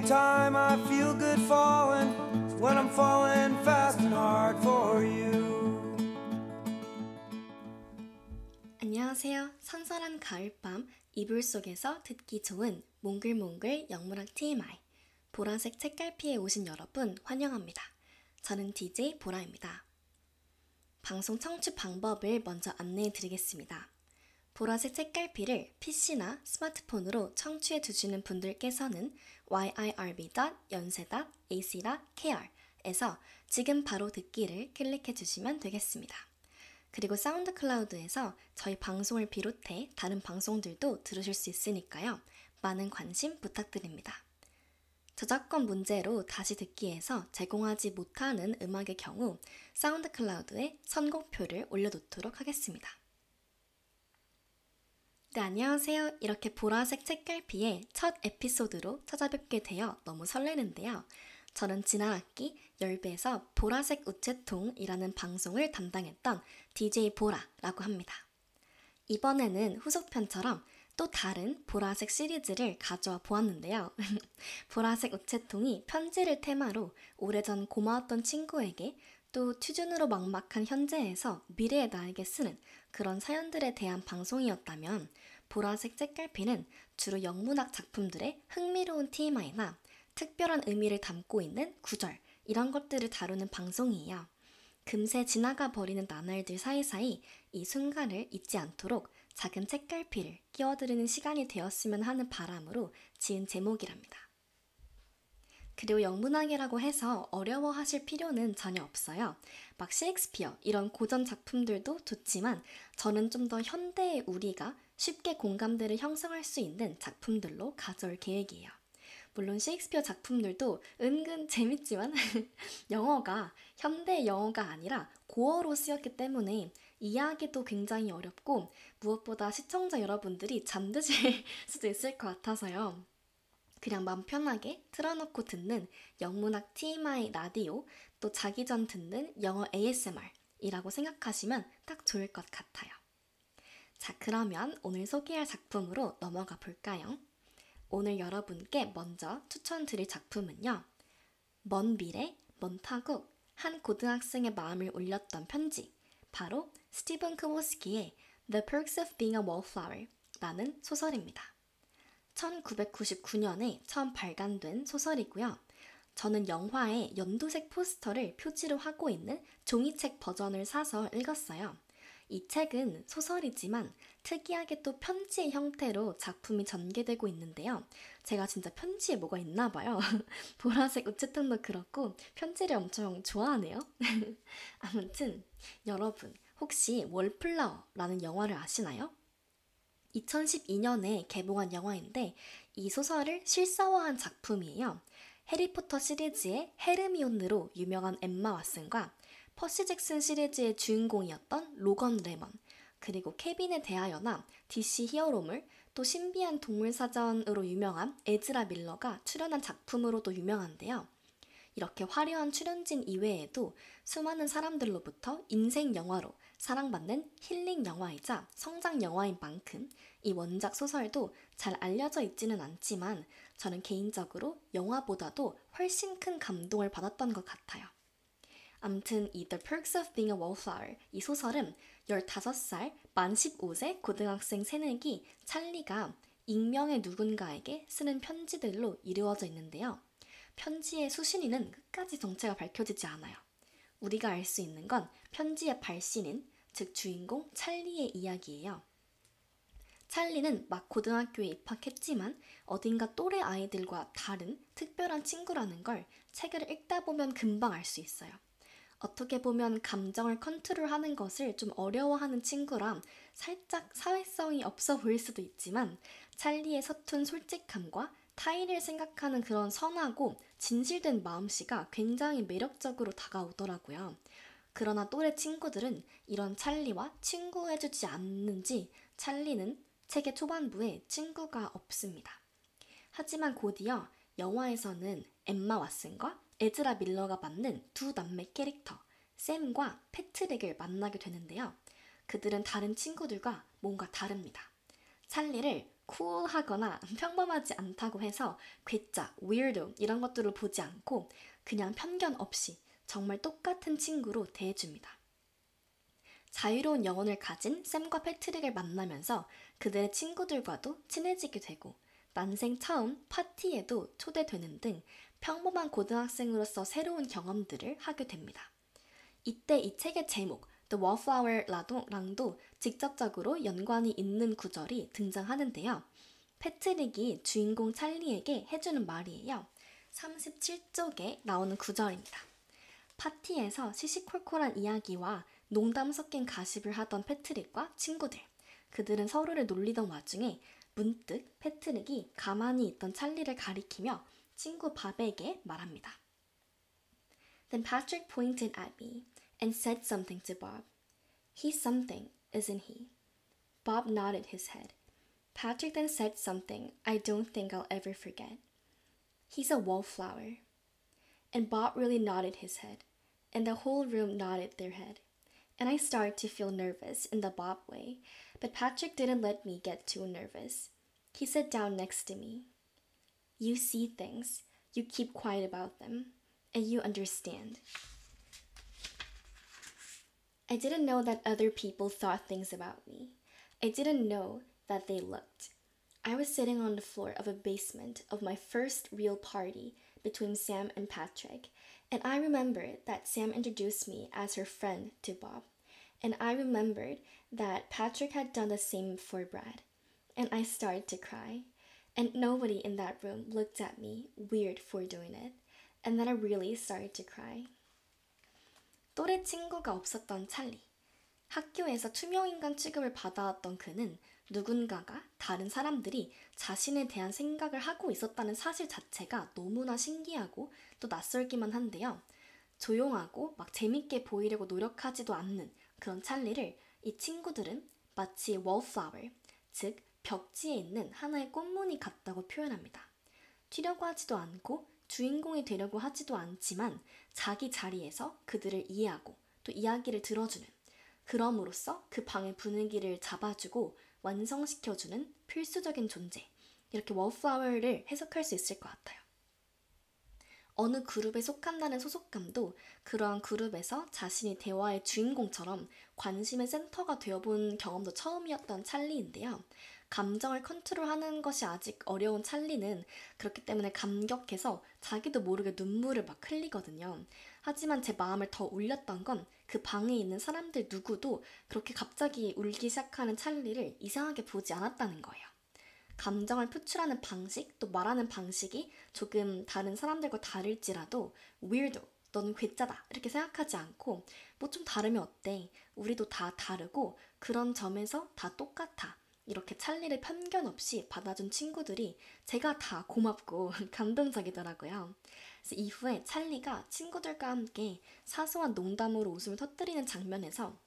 time I feel good falling when I'm falling fast and hard for you. 안녕하세요. 선선한 가을밤 이불 속에서 듣기 좋은 몽글몽글 영문학 TMI 보라색 책갈피에 오신 여러분 환영합니다. 저는 DJ 보라입니다. 방송 청취 방법을 먼저 안내해 드리겠습니다. 보라색 책갈피를 PC나 스마트폰으로 청취해 주시는 분들께서는 yirb.yonsei.ac.kr 에서 지금 바로 듣기를 클릭해 주시면 되겠습니다. 그리고 사운드 클라우드에서 저희 방송을 비롯해 다른 방송들도 들으실 수 있으니까요. 많은 관심 부탁드립니다. 저작권 문제로 다시 듣기에서 제공하지 못하는 음악의 경우 사운드 클라우드에 선곡표를 올려놓도록 하겠습니다. 네, 안녕하세요. 이렇게 보라색 책갈피의 첫 에피소드로 찾아뵙게 되어 너무 설레는데요. 저는 지난 학기 열배에서 보라색 우체통이라는 방송을 담당했던 DJ 보라라고 합니다. 이번에는 후속편처럼 또 다른 보라색 시리즈를 가져와 보았는데요. 보라색 우체통이 편지를 테마로 오래전 고마웠던 친구에게 또 취준으로 막막한 현재에서 미래의 나에게 쓰는 그런 사연들에 대한 방송이었다면 보라색 책갈피는 주로 영문학 작품들의 흥미로운 TMI나 특별한 의미를 담고 있는 구절, 이런 것들을 다루는 방송이에요. 금세 지나가 버리는 나날들 사이사이 이 순간을 잊지 않도록 작은 책갈피를 끼워드리는 시간이 되었으면 하는 바람으로 지은 제목이랍니다. 그리고 영문학이라고 해서 어려워하실 필요는 전혀 없어요. 막 셰익스피어 이런 고전 작품들도 좋지만 저는 좀 더 현대의 우리가 쉽게 공감대를 형성할 수 있는 작품들로 가져올 계획이에요. 물론 셰익스피어 작품들도 은근 재밌지만 영어가 현대 영어가 아니라 고어로 쓰였기 때문에 이해하기도 굉장히 어렵고 무엇보다 시청자 여러분들이 잠드실 수도 있을 것 같아서요. 그냥 맘 편하게 틀어놓고 듣는 영문학 TMI 라디오 또 자기 전 듣는 영어 ASMR 이라고 생각하시면 딱 좋을 것 같아요. 자, 그러면 오늘 소개할 작품으로 넘어가 볼까요? 오늘 여러분께 먼저 추천드릴 작품은요. 먼 미래, 먼 타국, 한 고등학생의 마음을 울렸던 편지. 바로 스티븐 크보스키의 The Perks of Being a Wallflower 라는 소설입니다. 1999년에 처음 발간된 소설이고요. 저는 영화의 연두색 포스터를 표지로 하고 있는 종이책 버전을 사서 읽었어요. 이 책은 소설이지만 특이하게 또 편지의 형태로 작품이 전개되고 있는데요. 제가 진짜 편지에 뭐가 있나 봐요. 보라색 우체통도 그렇고 편지를 엄청 좋아하네요. 아무튼 여러분 혹시 월플라워라는 영화를 아시나요? 2012년에 개봉한 영화인데 이 소설을 실사화한 작품이에요. 해리포터 시리즈의 헤르미온느로 유명한 엠마 왓슨과 퍼시 잭슨 시리즈의 주인공이었던 로건 레먼, 그리고 케빈에 대하여나 DC 히어로물, 또 신비한 동물 사전으로 유명한 에즈라 밀러가 출연한 작품으로도 유명한데요. 이렇게 화려한 출연진 이외에도 수많은 사람들로부터 인생 영화로 사랑받는 힐링 영화이자 성장 영화인 만큼 이 원작 소설도 잘 알려져 있지는 않지만 저는 개인적으로 영화보다도 훨씬 큰 감동을 받았던 것 같아요. 암튼 이 The Perks of Being a Wallflower 이 소설은 15살 만 15세 고등학생 새내기 찰리가 익명의 누군가에게 쓰는 편지들로 이루어져 있는데요. 편지의 수신인은 끝까지 정체가 밝혀지지 않아요. 우리가 알 수 있는 건 편지의 발신인, 즉 주인공 찰리의 이야기예요. 찰리는 막 고등학교에 입학했지만 어딘가 또래 아이들과 다른 특별한 친구라는 걸 책을 읽다 보면 금방 알 수 있어요. 어떻게 보면 감정을 컨트롤하는 것을 좀 어려워하는 친구람 살짝 사회성이 없어 보일 수도 있지만 찰리의 서툰 솔직함과 타인을 생각하는 그런 선하고 진실된 마음씨가 굉장히 매력적으로 다가오더라고요. 그러나 또래 친구들은 이런 찰리와 친구해주지 않는지 찰리는 책의 초반부에 친구가 없습니다. 하지만 곧이어 영화에서는 엠마 왓슨과 에즈라 밀러가 맡는 두 남매 캐릭터, 샘과 패트릭을 만나게 되는데요. 그들은 다른 친구들과 뭔가 다릅니다. 찰리를 쿨하거나 평범하지 않다고 해서 괴짜, weirdo 이런 것들을 보지 않고 그냥 편견 없이 정말 똑같은 친구로 대해줍니다. 자유로운 영혼을 가진 샘과 패트릭을 만나면서 그들의 친구들과도 친해지게 되고 난생 처음 파티에도 초대되는 등 평범한 고등학생으로서 새로운 경험들을 하게 됩니다. 이때 이 책의 제목 The Wallflower랑도 직접적으로 연관이 있는 구절이 등장하는데요. 패트릭이 주인공 찰리에게 해주는 말이에요. 37쪽에 나오는 구절입니다. 파티에서 시시콜콜한 이야기와 농담 섞인 가십을 하던 패트릭과 친구들. 그들은 서로를 놀리던 와중에 문득 패트릭이 가만히 있던 찰리를 가리키며 친구 밥에게 말합니다. Then Patrick pointed at me and said something to Bob. He's something, isn't he? Bob nodded his head. Patrick then said something I don't think I'll ever forget. He's a wallflower. And Bob really nodded his head, and the whole room nodded their head. And I started to feel nervous in the Bob way, but Patrick didn't let me get too nervous. He sat down next to me. You see things, you keep quiet about them, and you understand. I didn't know that other people thought things about me. I didn't know that they looked. I was sitting on the floor of a basement of my first real party between Sam and Patrick, and I remembered that Sam introduced me as her friend to Bob. And I remembered that Patrick had done the same for Brad. And I started to cry. And nobody in that room looked at me weird for doing it. And then I really started to cry. 또래 친구가 없었던 찰리. 학교에서 투명인간 취급을 받아왔던 그는 누군가가 다른 사람들이 자신에 대한 생각을 하고 있었다는 사실 자체가 너무나 신기하고 또 낯설기만 한데요. 조용하고 막 재밌게 보이려고 노력하지도 않는 그런 찰리를 이 친구들은 마치 wallflower, 즉 벽지에 있는 하나의 꽃무늬 같다고 표현합니다. 튀려고 하지도 않고 주인공이 되려고 하지도 않지만 자기 자리에서 그들을 이해하고 또 이야기를 들어주는 그럼으로써 그 방의 분위기를 잡아주고 완성시켜주는 필수적인 존재. 이렇게 wallflower를 해석할 수 있을 것 같아요. 어느 그룹에 속한다는 소속감도 그러한 그룹에서 자신이 대화의 주인공처럼 관심의 센터가 되어본 경험도 처음이었던 찰리인데요. 감정을 컨트롤하는 것이 아직 어려운 찰리는 그렇기 때문에 감격해서 자기도 모르게 눈물을 막 흘리거든요. 하지만 제 마음을 더 울렸던 건 그 방에 있는 사람들 누구도 그렇게 갑자기 울기 시작하는 찰리를 이상하게 보지 않았다는 거예요. 감정을 표출하는 방식, 또 말하는 방식이 조금 다른 사람들과 다를지라도 weirdo, 너는 괴짜다 이렇게 생각하지 않고 뭐 좀 다르면 어때? 우리도 다 다르고 그런 점에서 다 똑같아. 이렇게 찰리를 편견 없이 받아준 친구들이 제가 다 고맙고 감동적이더라고요. 이후에 찰리가 친구들과 함께 사소한 농담으로 웃음을 터뜨리는 장면에서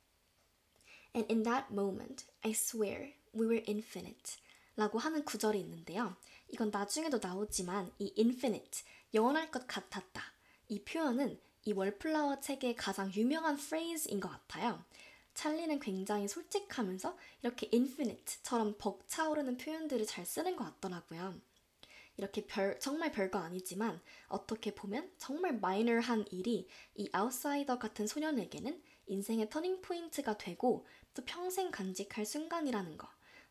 And in that moment, I swear we were infinite 라고 하는 구절이 있는데요. 이건 나중에도 나오지만 이 infinite, 영원할 것 같았다. 이 표현은 이 월플라워 책의 가장 유명한 프레이즈인 것 같아요. 찰리는 굉장히 솔직하면서 이렇게 infinite처럼 벅차오르는 표현들을 잘 쓰는 것 같더라고요. 이렇게 별, 정말 별거 아니지만 어떻게 보면 정말 마이너한 일이 이 아웃사이더 같은 소년에게는 인생의 터닝 포인트가 되고 또 평생 간직할 순간이라는 거.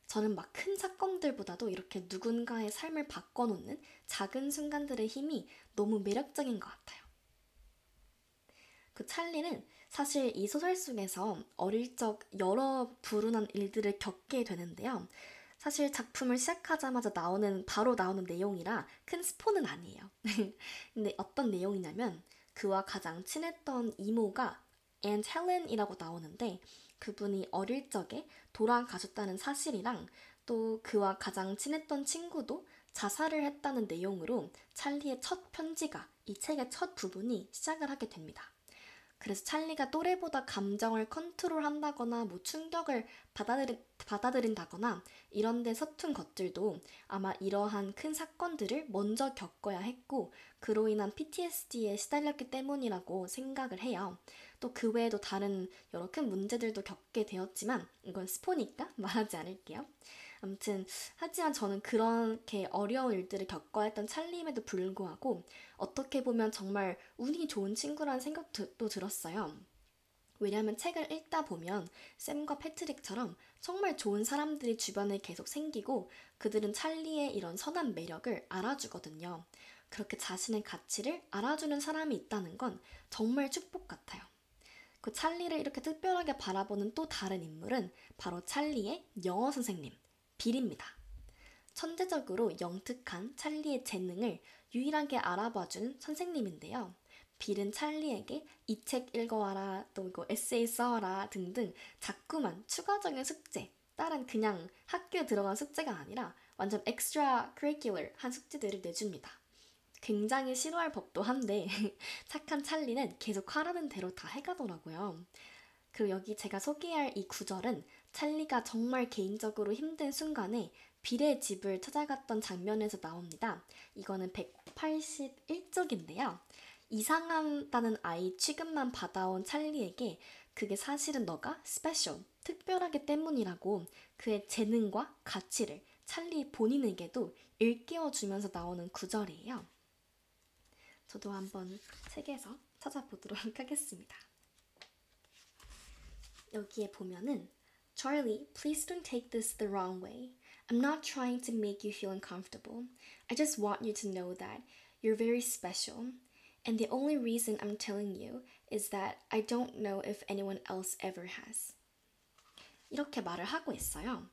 저는 막 큰 사건들보다도 이렇게 누군가의 삶을 바꿔놓는 작은 순간들의 힘이 너무 매력적인 것 같아요. 그 찰리는 사실 이 소설 속에서 어릴 적 여러 불운한 일들을 겪게 되는데요. 사실 작품을 시작하자마자 나오는 바로 나오는 내용이라 큰 스포는 아니에요. 근데 어떤 내용이냐면 그와 가장 친했던 이모가 Aunt 헬렌이라고 나오는데 그분이 어릴 적에 돌아가셨다는 사실이랑 또 그와 가장 친했던 친구도 자살을 했다는 내용으로 찰리의 첫 편지가 이 책의 첫 부분이 시작을 하게 됩니다. 그래서 찰리가 또래보다 감정을 컨트롤한다거나 뭐 충격을 받아들인, 받아들인다거나 이런 데 서툰 것들도 아마 이러한 큰 사건들을 먼저 겪어야 했고 그로 인한 PTSD에 시달렸기 때문이라고 생각을 해요. 또 그 외에도 다른 여러 큰 문제들도 겪게 되었지만 이건 스포니까 말하지 않을게요. 아무튼 하지만 저는 그렇게 어려운 일들을 겪어야 했던 찰림에도 불구하고 어떻게 보면 정말 운이 좋은 친구라는 생각도 들었어요. 왜냐하면 책을 읽다 보면 샘과 패트릭처럼 정말 좋은 사람들이 주변에 계속 생기고 그들은 찰리의 이런 선한 매력을 알아주거든요. 그렇게 자신의 가치를 알아주는 사람이 있다는 건 정말 축복 같아요. 그 찰리를 이렇게 특별하게 바라보는 또 다른 인물은 바로 찰리의 영어 선생님, 빌입니다. 천재적으로 영특한 찰리의 재능을 유일하게 알아봐준 선생님인데요. 빌은 찰리에게 이 책 읽어와라, 또 이거 에세이 써와라 등등 자꾸만 추가적인 숙제, 다른 그냥 학교에 들어간 숙제가 아니라 완전 엑스트라 커리큘러 한 숙제들을 내줍니다. 굉장히 싫어할 법도 한데 착한 찰리는 계속 하라는 대로 다 해가더라고요. 그리고 여기 제가 소개할 이 구절은 찰리가 정말 개인적으로 힘든 순간에 빌의 집을 찾아갔던 장면에서 나옵니다. 이거는 181쪽인데요. 이상하다는 아이 취급만 받아온 찰리에게 그게 사실은 너가 special, 특별하기 때문이라고 그의 재능과 가치를 찰리 본인에게도 일깨워주면서 나오는 구절이에요. 저도 한번 책에서 찾아보도록 하겠습니다. 여기에 보면은 Charlie, please don't take this the wrong way. I'm not trying to make you feel uncomfortable. I just want you to know that you're very special. And the only reason I'm telling you is that I don't know if anyone else ever has. 이렇게 말을 하고 있어요.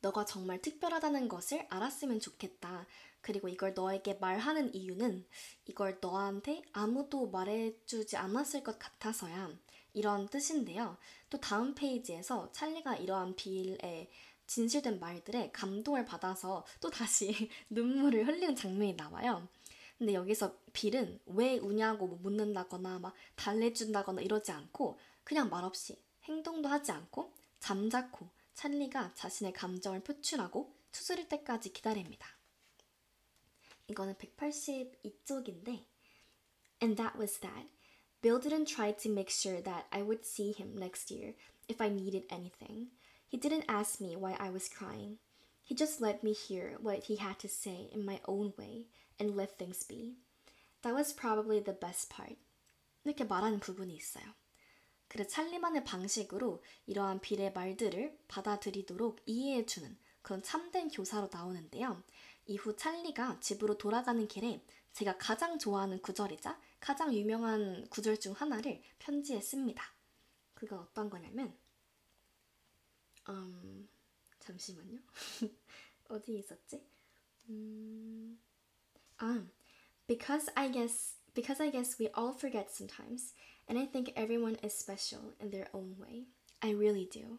너가 정말 특별하다는 것을 알았으면 좋겠다. 그리고 이걸 너에게 말하는 이유는 이걸 너한테 아무도 말해주지 않았을 것 같아서야. 이런 뜻인데요. 또 다음 페이지에서 찰리가 이러한 빌의 진실된 말들에 감동을 받아서 또 다시 눈물을 흘리는 장면이 나와요. 근데 여기서 빌은 왜 우냐고 뭐 묻는다거나 막 달래준다거나 이러지 않고 그냥 말없이 행동도 하지 않고 잠자코 찰리가 자신의 감정을 표출하고 추스릴 때까지 기다립니다. 이거는 182쪽인데 And that was that. Bill didn't try to make sure that I would see him next year if I needed anything. He didn't ask me why I was crying. He just let me hear what he had to say in my own way and let things be. That was probably the best part. 이렇게 말하는 부분이 있어요. 그래 찰리만의 방식으로 이러한 빌의 말들을 받아들이도록 이해해주는 그런 참된 교사로 나오는데요. 이후 찰리가 집으로 돌아가는 길에 제가 가장 좋아하는 구절이자 가장 유명한 구절 중 하나를 편지에 씁니다. 그가 어떤 거냐면, 음, 잠시만요. 어디 있었지? 음, 아, because I guess because I guess we all forget sometimes, and I think everyone is special in their own way. I really do.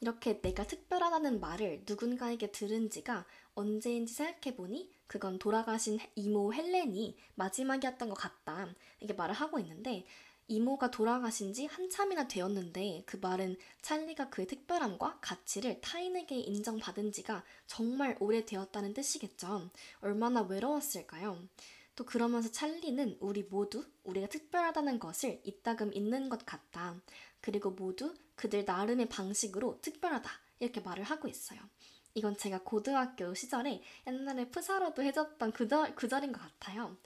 이렇게 내가 특별하다는 말을 누군가에게 들은 지가 언제인지 생각해보니 그건 돌아가신 이모 헬렌이 마지막이었던 것 같다. 이게 말을 하고 있는데 이모가 돌아가신 지 한참이나 되었는데 그 말은 찰리가 그의 특별함과 가치를 타인에게 인정받은 지가 정말 오래되었다는 뜻이겠죠. 얼마나 외로웠을까요? 또 그러면서 찰리는 우리 모두 우리가 특별하다는 것을 이따금 있는 것 같다. 그리고 모두 그들 나름의 방식으로 특별하다. 이렇게 말을 하고 있어요. 이건 제가 고등학교 시절에 옛날에 푸사로도 해줬던 구절, 구절인 것 같아요.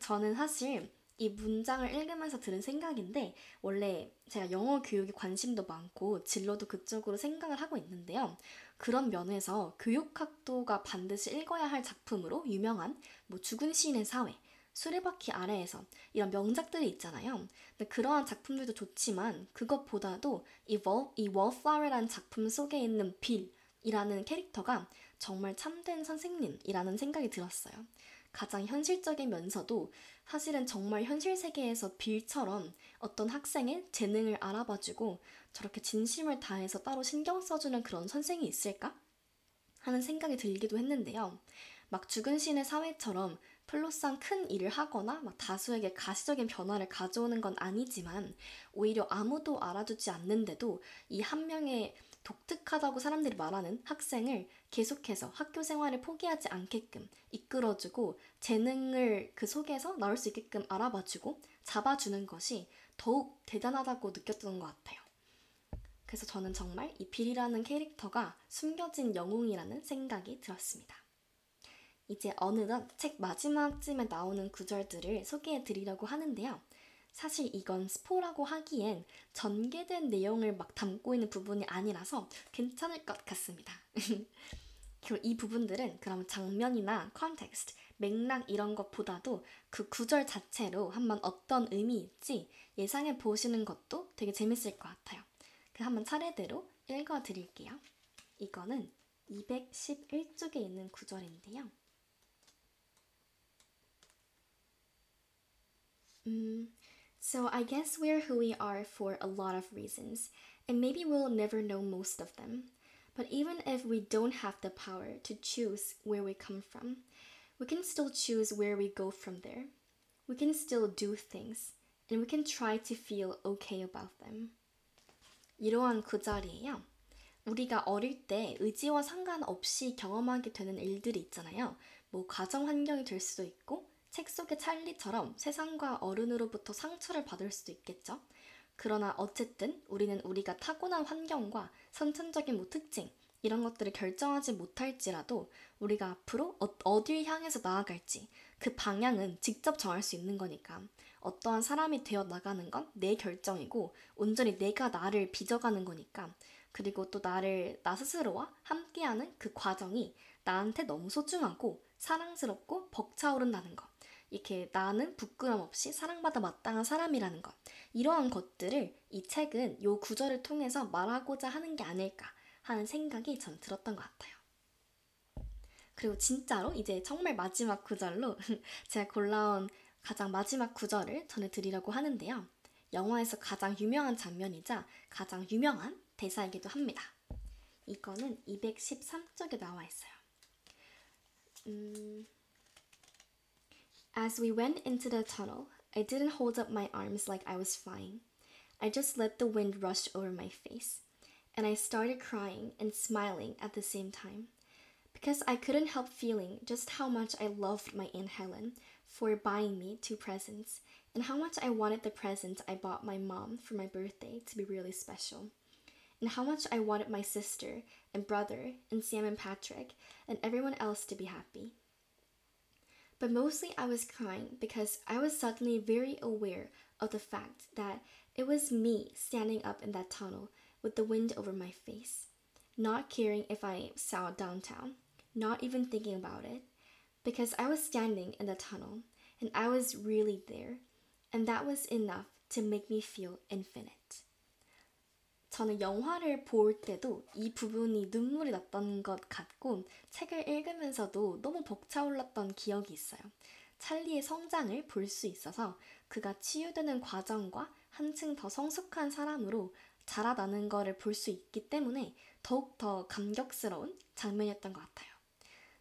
저는 사실 이 문장을 읽으면서 들은 생각인데 원래 제가 영어 교육에 관심도 많고 진로도 그쪽으로 생각을 하고 있는데요. 그런 면에서 교육학도가 반드시 읽어야 할 작품으로 유명한 뭐 죽은 시인의 사회, 수레바퀴 아래에서 이런 명작들이 있잖아요. 그러한 작품들도 좋지만 그것보다도 이, 월, 이 월플라워라는 작품 속에 있는 빌이라는 캐릭터가 정말 참된 선생님이라는 생각이 들었어요. 가장 현실적이면서도 사실은 정말 현실 세계에서 빌처럼 어떤 학생의 재능을 알아봐주고 저렇게 진심을 다해서 따로 신경 써주는 그런 선생이 있을까? 하는 생각이 들기도 했는데요. 막 죽은 신의 사회처럼 플로상 큰 일을 하거나 막 다수에게 가시적인 변화를 가져오는 건 아니지만 오히려 아무도 알아주지 않는데도 이 한 명의 독특하다고 사람들이 말하는 학생을 계속해서 학교 생활을 포기하지 않게끔 이끌어주고 재능을 그 속에서 나올 수 있게끔 알아봐주고 잡아주는 것이 더욱 대단하다고 느꼈던 것 같아요. 그래서 저는 정말 이 빌이라는 캐릭터가 숨겨진 영웅이라는 생각이 들었습니다. 이제 어느덧 책 마지막쯤에 나오는 구절들을 소개해 드리려고 하는데요. 사실 이건 스포라고 하기엔 전개된 내용을 막 담고 있는 부분이 아니라서 괜찮을 것 같습니다. 이 부분들은 그럼 장면이나 context, 맥락 이런 것보다도 그 구절 자체로 한번 어떤 의미일지 예상해 보시는 것도 되게 재밌을 것 같아요. 그 한번 차례대로 읽어 드릴게요. 이거는 211쪽에 있는 구절인데요. 음, so I guess we're who we are for a lot of reasons, and maybe we'll never know most of them. But even if we don't have the power to choose where we come from, we can still choose where we go from there. We can still do things, and we can try to feel okay about them. 이러한 구절이에요. 우리가 어릴 때 의지와 상관없이 경험하게 되는 일들이 있잖아요. 뭐 가정 환경이 될 수도 있고 책 속의 찰리처럼 세상과 어른으로부터 상처를 받을 수도 있겠죠. 그러나 어쨌든 우리는 우리가 타고난 환경과 선천적인 뭐 특징 이런 것들을 결정하지 못할지라도 우리가 앞으로 어, 딜 향해서 나아갈지 그 방향은 직접 정할 수 있는 거니까 어떠한 사람이 되어 나가는 건 내 결정이고 온전히 내가 나를 빚어가는 거니까 그리고 또 나를 나 스스로와 함께하는 그 과정이 나한테 너무 소중하고 사랑스럽고 벅차오른다는 것. 이렇게 나는 부끄럼 없이 사랑받아 마땅한 사람이라는 것. 이러한 것들을 이 책은 요 구절을 통해서 말하고자 하는 게 아닐까 하는 생각이 전 들었던 것 같아요. 그리고 진짜로 이제 정말 마지막 구절로 제가 골라온 가장 마지막 구절을 전해드리려고 하는데요. 영화에서 가장 유명한 장면이자 가장 유명한 대사이기도 합니다. 이거는 213쪽에 나와 있어요. 음... As we went into the tunnel, I didn't hold up my arms like I was flying. I just let the wind rush over my face. And I started crying and smiling at the same time. Because I couldn't help feeling just how much I loved my Aunt Helen for buying me two presents, and how much I wanted the present I bought my mom for my birthday to be really special. And how much I wanted my sister and brother and Sam and Patrick and everyone else to be happy. But mostly I was crying because I was suddenly very aware of the fact that it was me standing up in that tunnel with the wind over my face, not caring if I saw downtown, not even thinking about it, because I was standing in the tunnel and I was really there, and that was enough to make me feel infinite. 저는 영화를 볼 때도 이 부분이 눈물이 났던 것 같고 책을 읽으면서도 너무 벅차올랐던 기억이 있어요. 찰리의 성장을 볼 수 있어서 그가 치유되는 과정과 한층 더 성숙한 사람으로 자라나는 거를 볼수 있기 때문에 더욱더 감격스러운 장면이었던 것 같아요.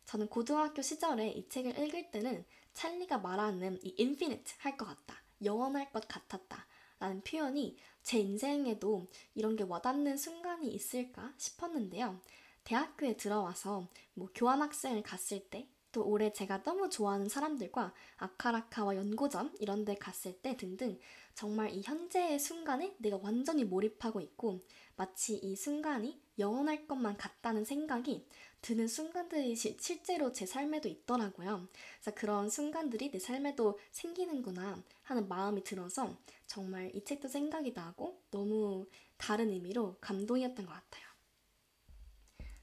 저는 고등학교 시절에 이 책을 읽을 때는 찰리가 말하는 이 infinite 할것 같다. 영원할 것 같았다. 라는 표현이 제 인생에도 이런 게 와닿는 순간이 있을까 싶었는데요. 대학교에 들어와서 뭐 교환학생을 갔을 때, 또 올해 제가 너무 좋아하는 사람들과 아카라카와 연고점 이런 데 갔을 때 등등 정말 이 현재의 순간에 내가 완전히 몰입하고 있고 마치 이 순간이 영원할 것만 같다는 생각이 드는 순간들이 시, 실제로 제 삶에도 있더라고요. 그래서 그런 순간들이 내 삶에도 생기는구나 하는 마음이 들어서 정말 이 책도 생각이 나고 너무 다른 의미로 감동이었던 것 같아요.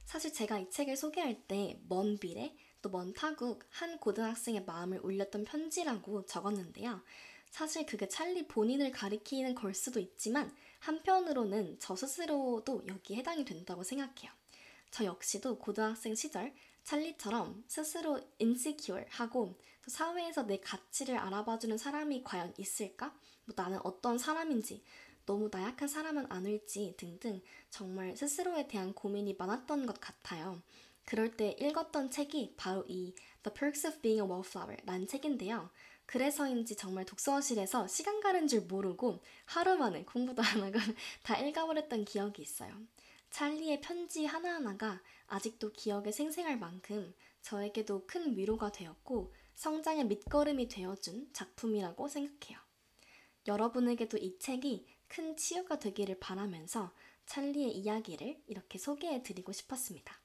사실 제가 이 책을 소개할 때 먼 미래 또 먼 타국 한 고등학생의 마음을 울렸던 편지라고 적었는데요. 사실 그게 찰리 본인을 가리키는 걸 수도 있지만 한편으로는 저 스스로도 여기에 해당이 된다고 생각해요. 저 역시도 고등학생 시절 찰리처럼 스스로 insecure 하고 사회에서 내 가치를 알아봐주는 사람이 과연 있을까? 뭐 나는 어떤 사람인지 너무 나약한 사람은 아닐지 등등 정말 스스로에 대한 고민이 많았던 것 같아요. 그럴 때 읽었던 책이 바로 이 The Perks of Being a Wallflower 라는 책인데요. 그래서인지 정말 독서실에서 시간 가는 줄 모르고 하루 만에 공부도 안 하고 다 읽어버렸던 기억이 있어요. 찰리의 편지 하나하나가 아직도 기억에 생생할 만큼 저에게도 큰 위로가 되었고 성장의 밑거름이 되어준 작품이라고 생각해요. 여러분에게도 이 책이 큰 치유가 되기를 바라면서 찰리의 이야기를 이렇게 소개해 드리고 싶었습니다.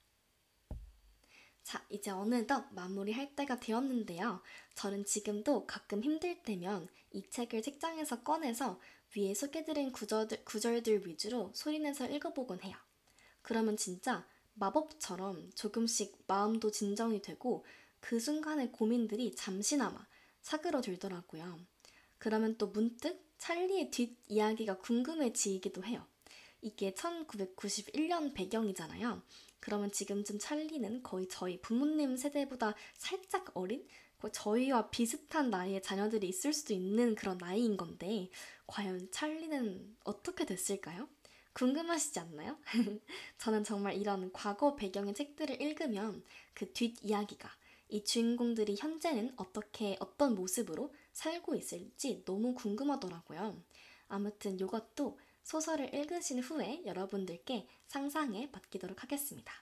자, 이제 어느덧 마무리할 때가 되었는데요. 저는 지금도 가끔 힘들 때면 이 책을 책장에서 꺼내서 위에 소개드린 구절들, 구절들 위주로 소리내서 읽어보곤 해요. 그러면 진짜 마법처럼 조금씩 마음도 진정이 되고 그 순간의 고민들이 잠시나마 사그러들더라고요. 그러면 또 문득 찰리의 뒷이야기가 궁금해지기도 해요. 이게 1991년 배경이잖아요. 그러면 지금쯤 찰리는 거의 저희 부모님 세대보다 살짝 어린 저희와 비슷한 나이의 자녀들이 있을 수도 있는 그런 나이인 건데 과연 찰리는 어떻게 됐을까요? 궁금하시지 않나요? 저는 정말 이런 과거 배경의 책들을 읽으면 그 뒷이야기가 이 주인공들이 현재는 어떻게 어떤 모습으로 살고 있을지 너무 궁금하더라고요. 아무튼 이것도 소설을 읽으신 후에 여러분들께 상상에 맡기도록 하겠습니다.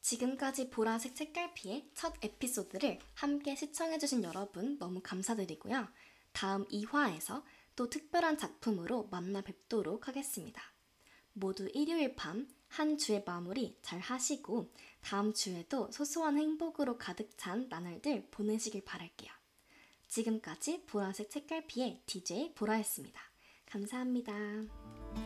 지금까지 보라색 책갈피의 첫 에피소드를 함께 시청해주신 여러분 너무 감사드리고요. 다음 2화에서 또 특별한 작품으로 만나 뵙도록 하겠습니다. 모두 일요일 밤 한 주의 마무리 잘 하시고 다음 주에도 소소한 행복으로 가득 찬 나날들 보내시길 바랄게요. 지금까지 보라색 책갈피의 DJ 보라였습니다. 감사합니다.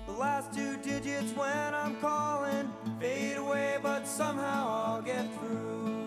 The last two digits when I'm calling fade away, but somehow I'll get through.